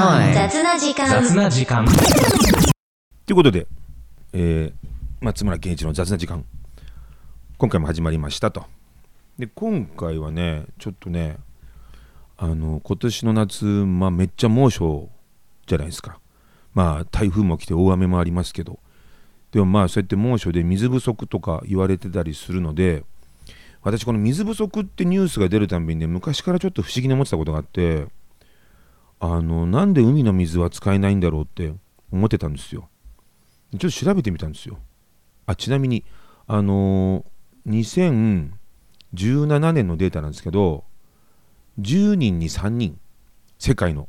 雑な時間雑な時間。ということで、えー、松村健一の雑な時間、今回も始まりましたと。で、今回はね、ちょっとね、あの、今年の夏、まあ、めっちゃ猛暑じゃないですか。まあ、台風も来て大雨もありますけど、でもまあ、そうやって猛暑で水不足とか言われてたりするので、私、この水不足ってニュースが出るたびにね、昔からちょっと不思議に思ってたことがあって、あの、なんで海の水は使えないんだろうって思ってたんですよ。ちょっと調べてみたんですよ。あちなみに、あの2017年のデータなんですけど、10人に3人、世界の、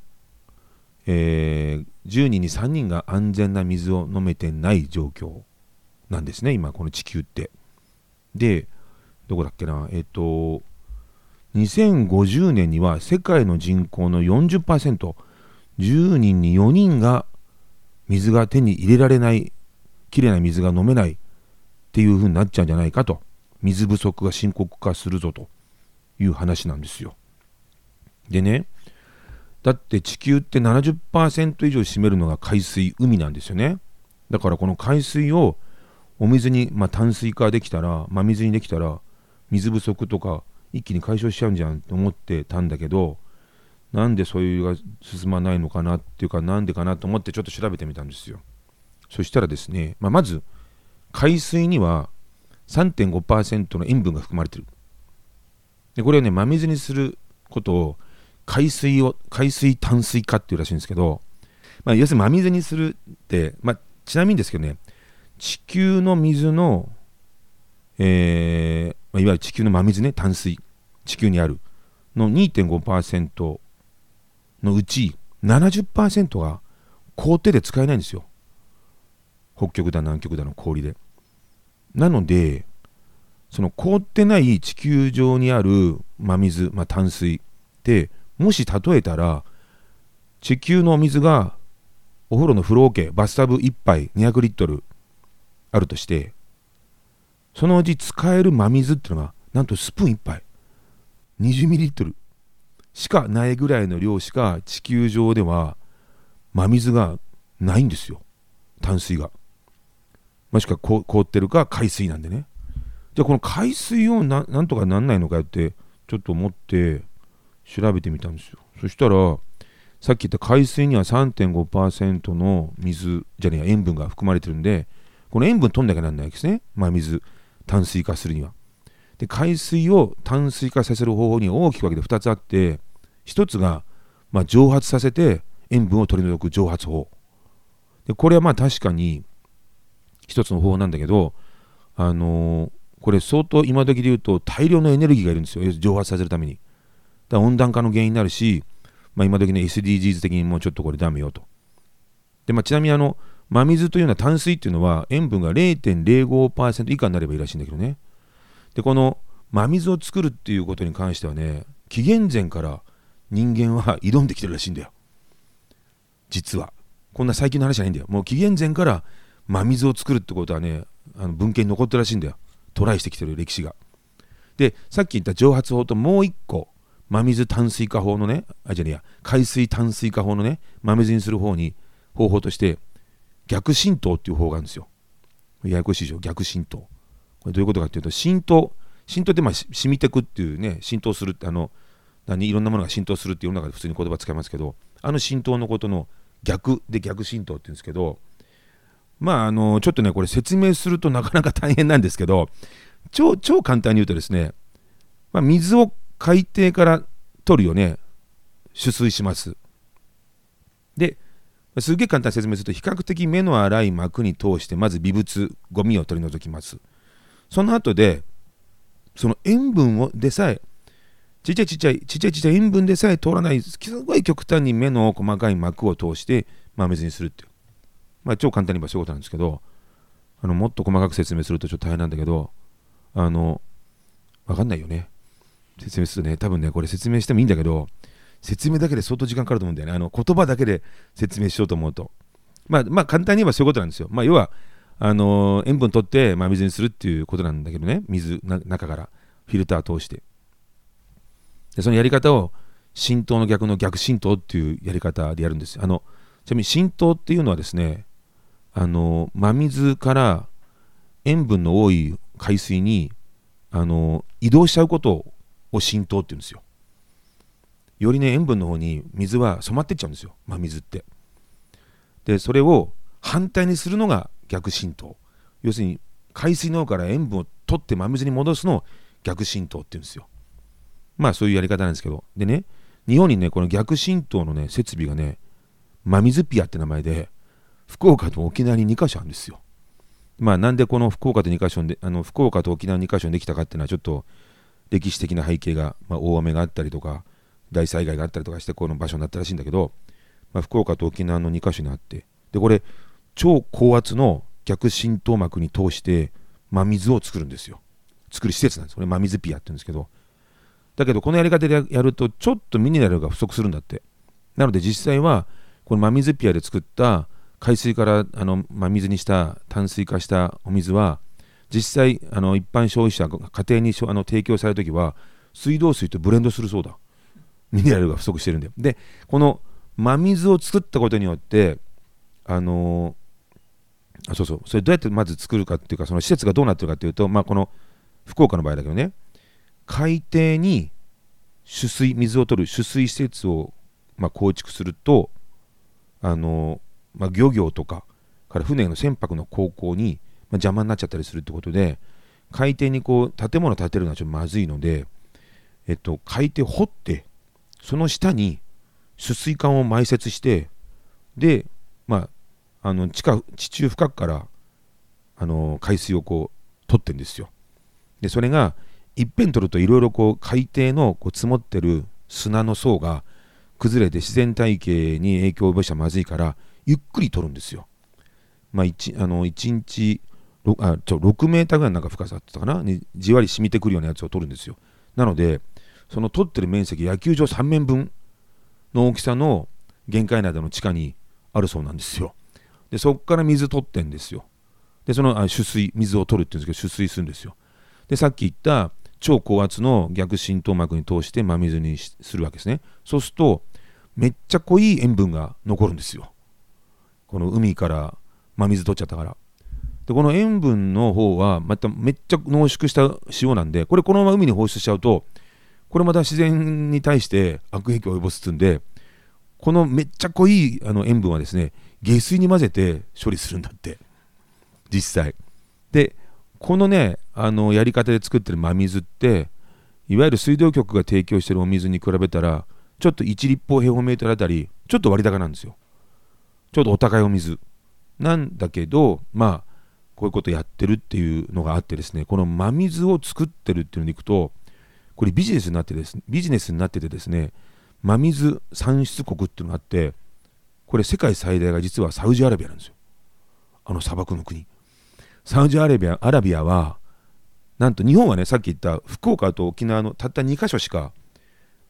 えー10人に3人が安全な水を飲めてない状況なんですね、今、この地球って。で、どこだっけな、えっ、と、2050年には世界の人口の40%、10人に4人が水が手に入れられない、きれいな水が飲めないっていう風になっちゃうんじゃないかと、水不足が深刻化するぞという話なんですよ。でね、だって地球って70%以上占めるのが海水、海なんですよね。だからこの海水をお水に、まあ、淡水化できたら、真水にできたら、水不足とか一気に解消しちゃうんじゃんと思ってたんだけど、なんでそういうが進まないのかなっていうか、なんでかなと思ってちょっと調べてみたんですよ。そしたらですね、まあ、まず、海水には3.5%の塩分が含まれてる。で、これをね、真水にすることを、海水を、海水淡水化っていうらしいんですけど、まあ、要するに真水にするって、まあ、ちなみにですけどね、地球の水の、えー、いわゆる地球の真水ね、淡水、地球にあるの2.5%のうち70%が凍ってで使えないんですよ。北極だ南極だの氷で。なので、その凍ってない地球上にある真水、まあ、淡水って、もし例えたら、地球のお水がお風呂の風呂桶、バスタブ1杯200リットルあるとして、そのうち使える真水っていうのが、なんとスプーン1杯、20ミリリットルしかないぐらいの量しか地球上では真水がないんですよ。淡水が。もしくは凍ってるか海水なんでね。じゃあこの海水をななんとかなんないのかよってちょっと思って調べてみたんですよ。そしたらさっき言った海水には3.5%の水じゃねえ塩分が含まれてるんでこの塩分取んなきゃなんないわけですね。真水淡水化するには。で海水を淡水化させる方法に大きく分けて2つあって1つが、まあ、蒸発させて塩分を取り除く蒸発法。でこれはまあ確かに一つの方法なんだけどあのーこれ相当今時で言うと大量のエネルギーがいるんですよ。蒸発させるために。だから温暖化の原因になるし、まあ、今時ね SDGs 的にもうちょっとこれダメよと。で、まあ、ちなみにあの真水というのは淡水っていうのは塩分が0.05%以下になればいいらしいんだけどね。でこの真水を作るっていうことに関してはね紀元前から人間は挑んできてるらしいんだよ。実は。こんな最近の話じゃないんだよ。もう紀元前から真水を作るってことはねあの文献に残ってるらしいんだよ。トライしてきてる歴史が。でさっき言った蒸発法ともう一個真水淡水化法のねあじゃねえや海水淡水化法のね真水にする方に方法として逆浸透っていう方があるんですよ。ややこしいでしょ。逆浸透。これどういうことかっていうと浸透浸透ってまあ染みてくっていうね浸透するってあの何いろんなものが浸透するっていう世の中で普通に言葉使いますけどあの浸透のことの逆で逆浸透って言うんですけどまああのちょっとねこれ説明するとなかなか大変なんですけど超超簡単に言うとですね、まあ、水を海底から取るよね。取水します。すげえ簡単に説明すると比較的目の粗い膜に通してまず微物ゴミを取り除きます。その後でその塩分をでさえちっちゃいちっちゃいちっちゃいちっちゃい塩分でさえ通らないすごい極端に目の細かい膜を通して真水にするっていう。まあ超簡単に言えばそういうことなんですけどあのもっと細かく説明するとちょっと大変なんだけどあのわかんないよね。説明するとね多分ねこれ説明してもいいんだけど説明だけで相当時間かかると思うんだよね。あの言葉だけで説明しようと思うと。まあまあ簡単に言えばそういうことなんですよ。まあ要はあの塩分取って真水にするっていうことなんだけどね。水な中から。フィルター通して。でそのやり方を浸透の逆の逆浸透っていうやり方でやるんですよ。あのちなみに浸透っていうのはですねあの真水から塩分の多い海水にあの移動しちゃうことを浸透っていうんですよ。よりね塩分の方に水は染まってっちゃうんですよ。真水って。でそれを反対にするのが逆浸透。要するに海水の方から塩分を取って真水に戻すのを逆浸透っていうんですよ。まあそういうやり方なんですけど。でね日本にねこの逆浸透のね設備がね真水ピアって名前で福岡と沖縄に2か所あるんですよ。まあなんでこの福岡と2か所であの福岡と沖縄2か所にできたかっていうのはちょっと歴史的な背景が、まあ、大雨があったりとか大災害があったりとかしてこの場所になったらしいんだけど、まあ、福岡と沖縄の2か所にあってでこれ超高圧の逆浸透膜に通して真水を作るんですよ。作る施設なんです。これ真水ピアって言うんですけど。だけどこのやり方でやるとちょっとミネラルが不足するんだって。なので実際はこの真水ピアで作った海水からあの真水にした淡水化したお水は実際あの一般消費者家庭にあの提供されるときは水道水とブレンドするそうだ。ミネラルが不足してるんででこの真水を作ったことによってあのー、あそうそう。それどうやってまず作るかっていうかその施設がどうなってるかっていうとまあこの福岡の場合だけどね海底に取水水を取る取水施設を、まあ、構築するとあのー、まあ、漁業とかから船の船舶の航行に、まあ、邪魔になっちゃったりするってことで海底にこう建物建てるのはちょっとまずいので、えっと、海底掘ってその下に取水管を埋設してで、まあ、あの地下地中深くからあの海水をこう取ってるんですよ。でそれがいっぺん取るといろいろこう海底のこう積もってる砂の層が崩れて自然体系に影響を及ぼしたらまずいからゆっくり取るんですよ。まあ、1, あの1日 6, メーターぐらいのなんか深さって言ったかな？にじわり染みてくるようなやつを取るんですよ。なのでその取ってる面積野球場3面分の大きさの限界内での地下にあるそうなんですよ。でそこから水取ってんですよ。でそのあ取水水を取るって言うんですけど取水するんですよ。でさっき言った超高圧の逆浸透膜に通して真水にするわけですね。そうするとめっちゃ濃い塩分が残るんですよ。この海から真水取っちゃったから。でこの塩分の方はまためっちゃ濃縮した塩なんでこれこのまま海に放出しちゃうとこれまた自然に対して悪影響を及ぼすつんでこのめっちゃ濃いあの塩分はですね下水に混ぜて処理するんだって実際。でこのねあのやり方で作ってる真水っていわゆる水道局が提供してるお水に比べたらちょっと1立方平方メートルあたりちょっと割高なんですよ。ちょっとお高いお水。なんだけどまあこういうことやってるっていうのがあってですねこの真水を作ってるっていうのにいくとこれビジネスになってですビジネスになっててですね真水産出国っていうのがあってこれ世界最大が実はサウジアラビアなんですよ。あの砂漠の国。サウジアラビアアラビアはなんと日本はねさっき言った福岡と沖縄のたった2か所しか、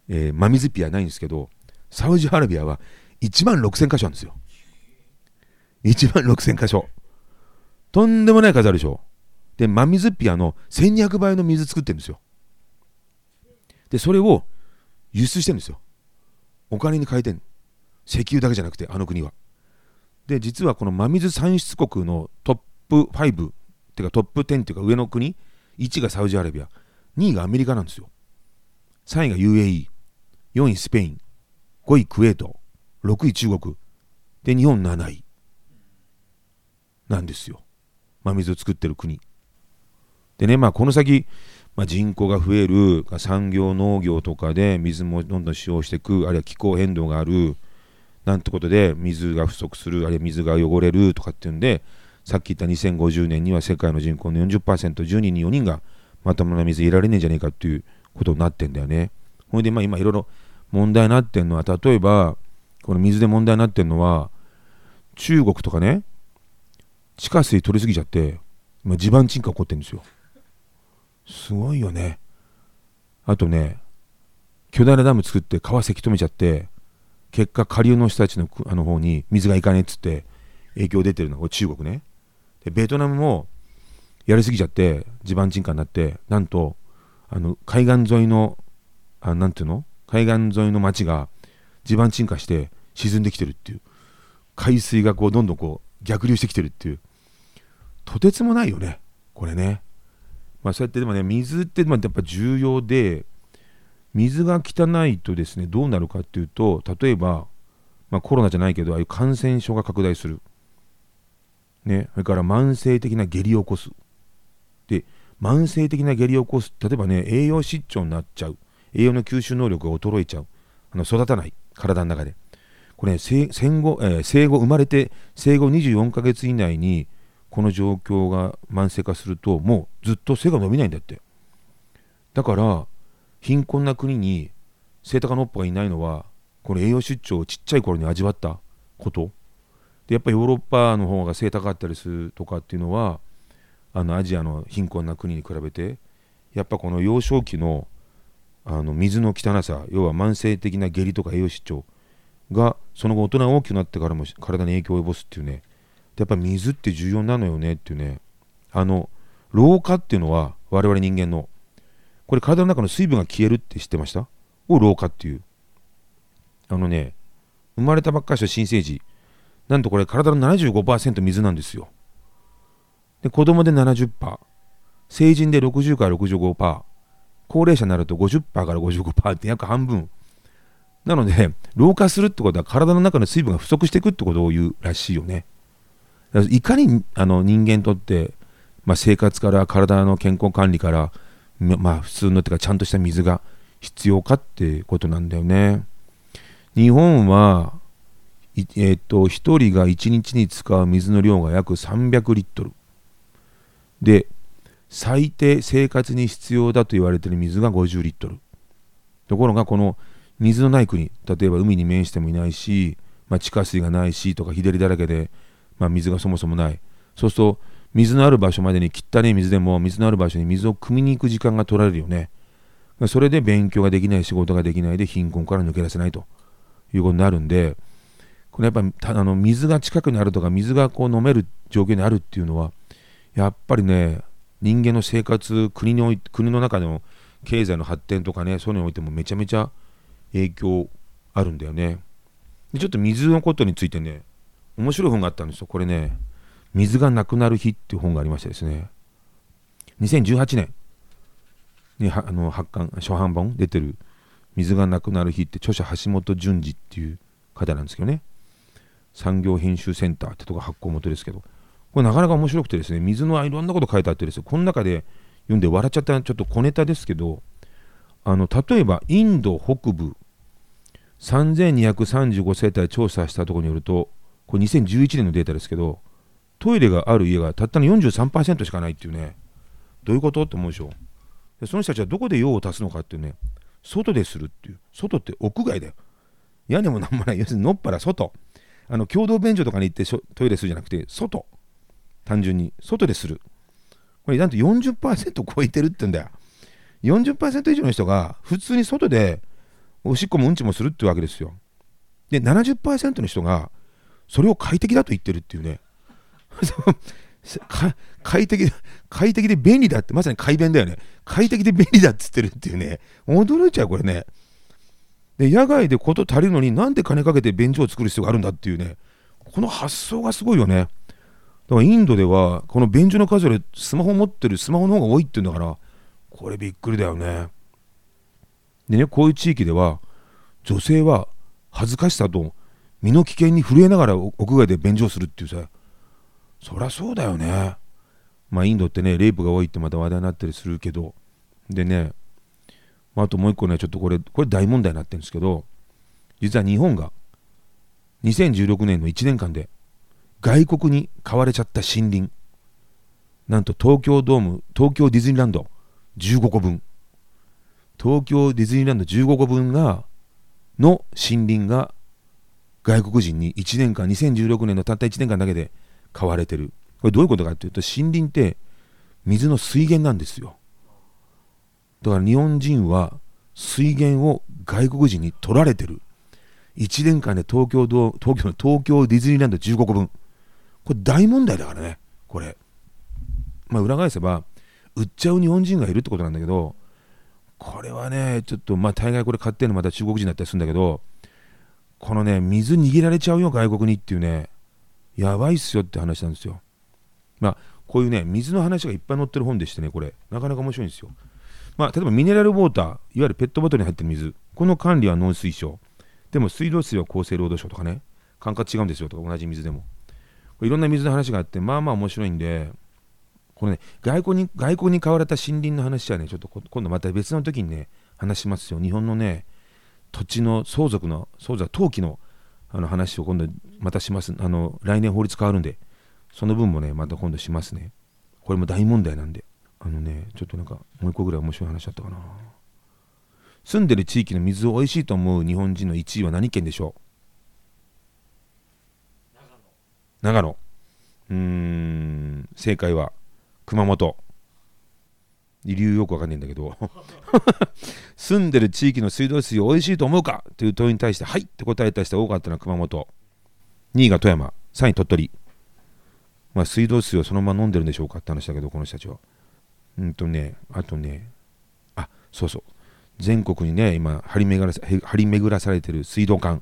えー、真水ピアないんですけどサウジアラビアは1万6000箇所あるんですよ。1万6000箇所。とんでもない数あるでしょ。で真水ピアの1200倍の水作ってるんですよ。でそれを輸出してるんですよ。お金に変えてん石油だけじゃなくてあの国は。で実はこの真水産出国のトップ5っていうかトップ10っていうか上の国1がサウジアラビア2位がアメリカなんですよ。3位が UAE4 位スペイン5位クウェート6位中国で日本7位なんですよ。真水を作ってる国。でねまあこの先まあ、人口が増える産業農業とかで水もどんどん使用していくあるいは気候変動があるなんてことで水が不足するあるいは水が汚れるとかっていうんでさっき言った2050年には世界の人口の 40%10 人に4人がまともな水いられねえんじゃねえかっていうことになってんだよね。ほいでまあ今いろいろ問題になってんのは例えばこの水で問題になってんのは中国とかね地下水取りすぎちゃって今地盤沈下起こってるんですよ。すごいよね。あとね、巨大なダム作って川せき止めちゃって、結果下流の人たちのあの方に水がいかねえっつって影響出てるの。が中国ね。で、ベトナムもやりすぎちゃって地盤沈下になって、なんと、あの海岸沿いの、あなんていうの？海岸沿いの町が地盤沈下して沈んできてるっていう。海水がこうどんどんこう逆流してきてるっていう。とてつもないよねこれね。まあそうやってでもね水ってやっぱ重要で水が汚いとですねどうなるかっていうと例えば、まあ、コロナじゃないけどああいう感染症が拡大する。ねそれから慢性的な下痢を起こす。で慢性的な下痢を起こす。例えばね栄養失調になっちゃう。栄養の吸収能力が衰えちゃう。あの育たない。体の中で。これ、ね、戦後、えー、生後生まれて生後24ヶ月以内にこの状況が慢性化するともうずっと背が伸びないんだって。だから貧困な国にセイタカノッポがいないのはこの栄養失調をちっちゃい頃に味わったこと。でやっぱりヨーロッパの方が背高かったりするとかっていうのはあのアジアの貧困な国に比べてやっぱこの幼少期のあの水の汚さ要は慢性的な下痢とか栄養失調がその後大人が大きくなってからも体に影響を及ぼすっていうねやっぱ水って重要なのよねっていうね。あの老化っていうのは我々人間のこれ体の中の水分が消えるって知ってました？を老化っていう。あのね生まれたばっかりした新生児なんとこれ体の75%水なんですよ。で子供で70%成人で60から65%高齢者になると50%から55%って約半分。なので老化するってことは体の中の水分が不足していくってことを言うらしいよね。いかにあの人間にとって、まあ、生活から体の健康管理からまあ普通のっていうかちゃんとした水が必要かってことなんだよね。日本はえっ、ー、と1人が1日に使う水の量が約300リットル。で最低生活に必要だと言われている水が50リットル。ところがこの水のない国例えば海に面してもいないし、まあ、地下水がないしとか日照りだらけで、まあ、水がそもそもない。そうすると水のある場所までに汚い水でも水のある場所に水を汲みに行く時間が取られるよね。それで勉強ができない仕事ができないで貧困から抜け出せないと。いうことになるんでこれやっぱりあの水が近くにあるとか水がこう飲める状況にあるっていうのはやっぱりね人間の生活国におい国の中の経済の発展とかねそういうのにおいてもめちゃめちゃ影響あるんだよね。でちょっと水のことについてね面白い本があったんですよ。これね「水がなくなる日」っていう本がありましてですね。2018年。にあの発刊初版本出てる「水がなくなる日」って著者橋本淳二っていう方なんですけどね。産業編集センターってとこ発行元ですけど。これなかなか面白くてですね、水のいろんなこと書いてあってですよ、この中で読んで笑っちゃったちょっと小ネタですけど、あの例えばインド北部3235世帯調査したところによると、これ2011年のデータですけど、トイレがある家がたったの43%しかないっていうね、どういうことって思うでしょでその人たちはどこで用を足すのかっていうね、外でするっていう、外って屋外だよ。屋根もなんもない、要するにのっぱら外。あの共同便所とかに行ってトイレするじゃなくて、外。単純に。外でする。これなんと40%超えてるって言うんだよ。40%以上の人が普通に外でおしっこもうんちもするってわけですよ。で70%の人がそれを快適だと言ってるっていうね。快適快適で便利だってまさに快便だよね。快適で便利だって言ってるっていうね。驚いちゃうこれね。で野外で事足りるのになんで金かけて便所を作る必要があるんだっていうね。この発想がすごいよね。だからインドではこの便所の数よりスマホ持ってるスマホの方が多いって言うんだからこれびっくりだよね。でねこういう地域では女性は恥ずかしさと身の危険に震えながら屋外で便所をするっていうさ。そりゃそうだよね。まあインドってねレイプが多いってまた話題になったりするけど。でね、まあ、あともう一個ねちょっとこれこれ大問題になってるんですけど実は日本が2016年の1年間で外国に買われちゃった森林なんと東京ドーム東京ディズニーランド15個分。東京ディズニーランド15個分がの森林が外国人に1年間2016年のたった1年間だけで買われてる。これどういうことかっていうと森林って水の水源なんですよ。だから日本人は水源を外国人に取られてる。1年間で東京東京の東京ディズニーランド15個分。これ大問題だからね。これ。まあ裏返せば売っちゃう日本人がいるってことなんだけどこれはねちょっとまあ大概これ買ってるのまた中国人だったりするんだけどこのね水逃げられちゃうよ外国にっていうねやばいっすよって話なんですよ。まあこういうね水の話がいっぱい載ってる本でしてねこれ。なかなか面白いんですよ。まあ例えばミネラルウォーターいわゆるペットボトルに入ってる水。この管理は農水省でも水道水は厚生労働省とかね管轄違うんですよとか同じ水でも。いろんな水の話があってまあまあ面白いんでこのね外国に外国に買われた森林の話はねちょっと今度また別の時にね話しますよ。日本のね土地の相続の相続登記のあの話を今度またします。あの来年法律変わるんでその分もねまた今度しますね。これも大問題なんで。あのねちょっとなんかもう一個ぐらい面白い話だったかな。住んでる地域の水を美味しいと思う日本人の1位は何県でしょう？長野。うーん正解は熊本。理由よくわかんないんだけど。住んでる地域の水道水を美味しいと思うか？という問いに対してはいって答えた人が多かったのは熊本。2位が富山。3位鳥取。まあ水道水をそのまま飲んでるんでしょうかって話だけどこの人たちは。うんとねあとねあそうそう。全国にね今張り巡らさ張り巡らされてる水道管。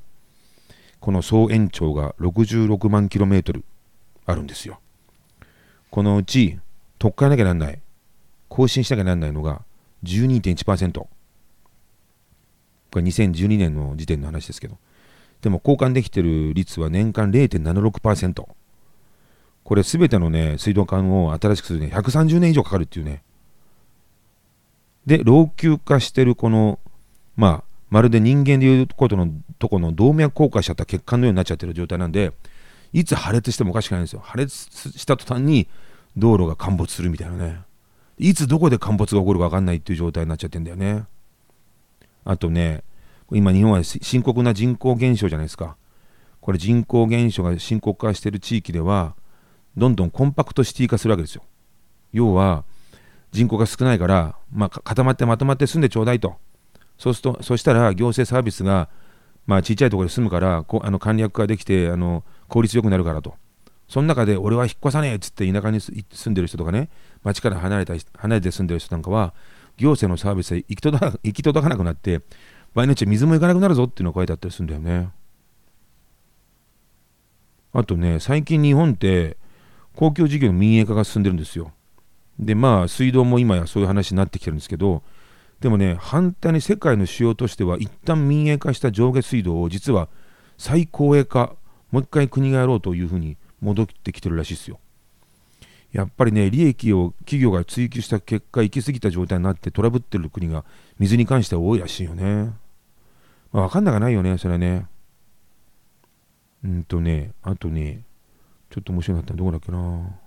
この総延長が66万キロメートルあるんですよ。このうち取っ換えなきゃなんない。更新しなきゃなんないのが12.1%これ2012年の時点の話ですけど。でも交換できてる率は年間0.76%これ全てのね水道管を新しくするに、ね、130年以上かかるっていうね。で老朽化してるこのまあまるで人間でいうことのとこの動脈硬化しちゃった血管のようになっちゃってる状態なんでいつ破裂してもおかしくないんですよ。破裂した途端に道路が陥没するみたいなね。いつどこで陥没が起こるか分かんないっていう状態になっちゃってんだよね。あとね今日本は深刻な人口減少じゃないですか。これ人口減少が深刻化している地域ではどんどんコンパクトシティ化するわけですよ。要は人口が少ないから、まあ、固まってまとまって住んでちょうだいと。そうするとそしたら行政サービスが、まあ、ちっちゃいところで住むからこあの簡略化できてあの効率よくなるからと。その中で俺は引っ越さねえっつって田舎に住んでる人とかね町から離れた離れて住んでる人なんかは行政のサービスで行き届行き届かなくなって場合によって水も行かなくなるぞっていうのが書いてあったりするんだよね。あとね最近日本って公共事業の民営化が進んでるんですよ。でまあ水道も今やそういう話になってきてるんですけどでもね反対に世界の主要としては一旦民営化した上下水道を実は再公営化もう一回国がやろうというふうに戻ってきてるらしいですよ。やっぱりね、利益を企業が追求した結果、行き過ぎた状態になってトラブってる国が水に関しては多いらしいよね。まあ、分かんなくないよね、それはね。うんとね、あとね、ちょっと面白かったのどこだっけな。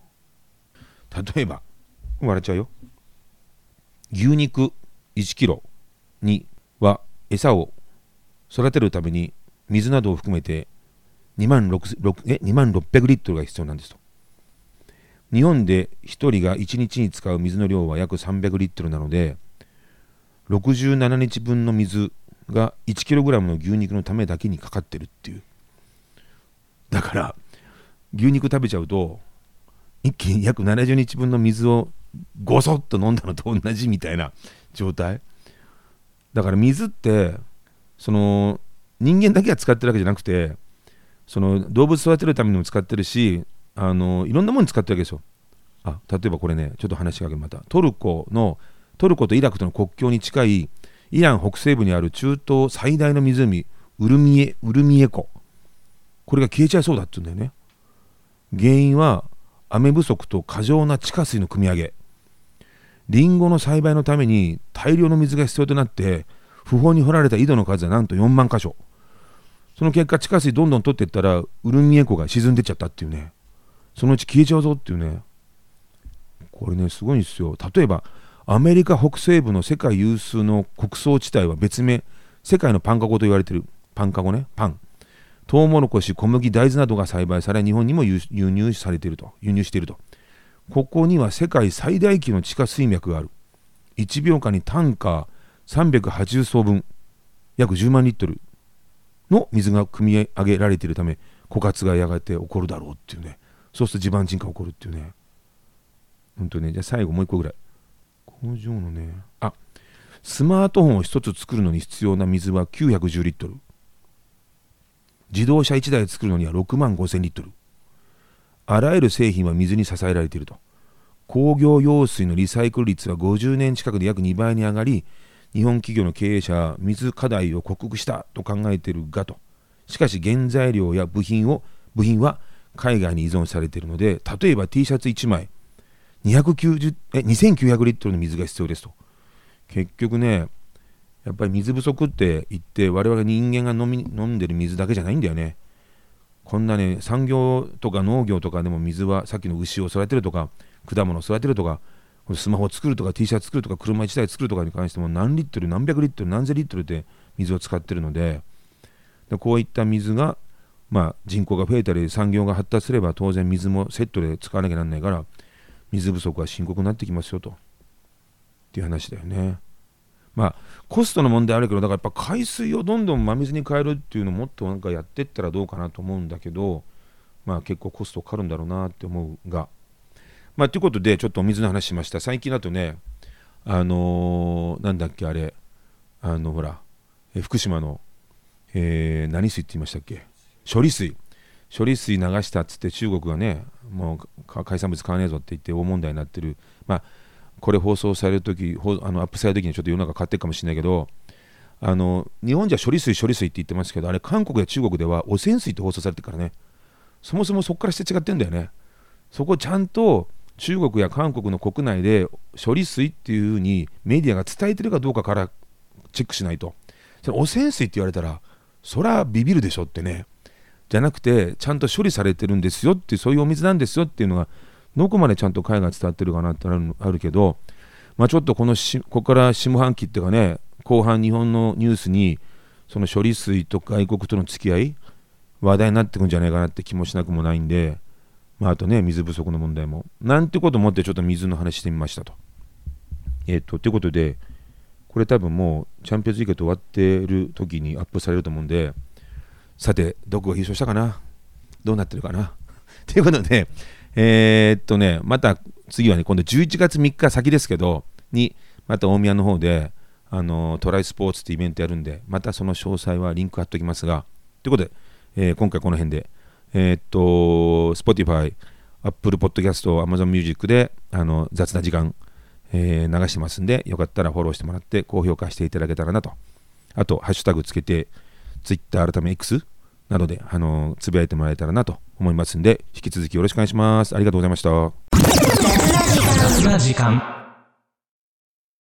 例えば、笑っちゃうよ。牛肉1キロには餌を育てるために水などを含めて2万 ,6 え2万600リットルが必要なんですと。日本で1人が1日に使う水の量は約300リットルなので、67日分の水が 1kg の牛肉のためだけにかかってるっていう。だから、牛肉食べちゃうと、一気に約70日分の水をごそっと飲んだのと同じみたいな状態。だから水って、その人間だけが使ってるわけじゃなくて、その動物育てるためにも使ってるしあのいろんなものに使ってるわけですよあ例えばこれねちょっと話しかけまたトルコのトルコとイラクとの国境に近いイラン北西部にある中東最大の湖ウルミエウルミエ湖。これが消えちゃいそうだって言うんだよね。原因は雨不足と過剰な地下水の汲み上げ。リンゴの栽培のために大量の水が必要となって不法に掘られた井戸の数はなんと4万箇所。その結果地下水どんどん取っていったらウルミエ湖が沈んでっちゃったっていうね。そのうち消えちゃうぞっていうね。これねすごいんですよ。例えばアメリカ北西部の世界有数の穀倉地帯は別名。世界のパンカゴと言われてる。パンカゴね。パン。トウモロコシ小麦大豆などが栽培され日本にも輸入されていると。輸入していると。ここには世界最大級の地下水脈がある。1秒間にタンカー380層分。約10万リットル。の水が汲み上げられているため枯渇がやがて起こるだろうっていうね。そうすると地盤沈下起こるっていうね。ほんとね。じゃあ最後もう一個ぐらい。工場のね。あスマートフォンを1つ作るのに必要な水は910リットル。自動車1台作るのには6万5000リットル。あらゆる製品は水に支えられていると。工業用水のリサイクル率は50年近くで約2倍に上がり日本企業の経営者は水課題を克服したと考えているがと。しかし原材料や部品を部品は海外に依存されているので例えば T シャツ1枚290え2900リットルの水が必要ですと。結局ねやっぱり水不足って言って我々人間が飲み飲んでる水だけじゃないんだよね。こんなね産業とか農業とかでも水はさっきの牛を育てるとか果物を育てるとかスマホ作るとか T シャツ作るとか車1台作るとかに関しても何リットル何百リットル何千リットルで水を使ってるのでこういった水が、まあ、人口が増えたり産業が発達すれば当然水もセットで使わなきゃなんないから水不足は深刻になってきますよとっていう話だよね。まあコストの問題あるけどだからやっぱ海水をどんどん真水に変えるっていうのをもっとなんかやってったらどうかなと思うんだけどまあ結構コストかかるんだろうなって思うがまあということでちょっとお水の話しました。最近だとねあのー、なんだっけあれ。あのほらえ福島の、えー、何水って言いましたっけ？処理水。処理水流したっつって中国がねもう海産物買わねえぞって言って大問題になってる。まあこれ放送されるとき、あのアップされるときにちょっと世の中変わってるかもしれないけど、あの日本じゃ処理水、処理水って言ってますけど、あれ、韓国や中国では汚染水って放送されてるからね、そもそもそこからして違ってるんだよね。そこちゃんと中国や韓国の国内で処理水っていうふうにメディアが伝えてるかどうかからチェックしないと。その汚染水って言われたら、そらビビるでしょってね。じゃなくて、ちゃんと処理されてるんですよって、そういうお水なんですよっていうのがどこまでちゃんと海外伝わってるかなってあるけど、まあ、ちょっとこのしここから下半期っていうかね後半日本のニュースにその処理水と外国との付き合い話題になってくんじゃないかなって気もしなくもないんで、まあ、あとね水不足の問題も。なんてこと思ってちょっと水の話してみましたと。えっ、ー、とということでこれ多分もうチャンピオンズリーグ終わってる時にアップされると思うんでさてどこが優勝したかな？どうなってるかな？ということでえー、っとね、また次はね、今度11月3日先ですけど、に、また大宮の方で、あのトライスポーツってイベントやるんで、またその詳細はリンク貼っておきますが、ということで、えー、今回この辺で、えー、っと、Spotify、Apple Podcast、Amazon Music であの雑な時間、えー、流してますんで、よかったらフォローしてもらって、高評価していただけたらなと。あと、ハッシュタグつけて、Twitter 改め X などで、あのつぶやいてもらえたらなと思いますんで、引き続きよろしくお願いします。ありがとうございました。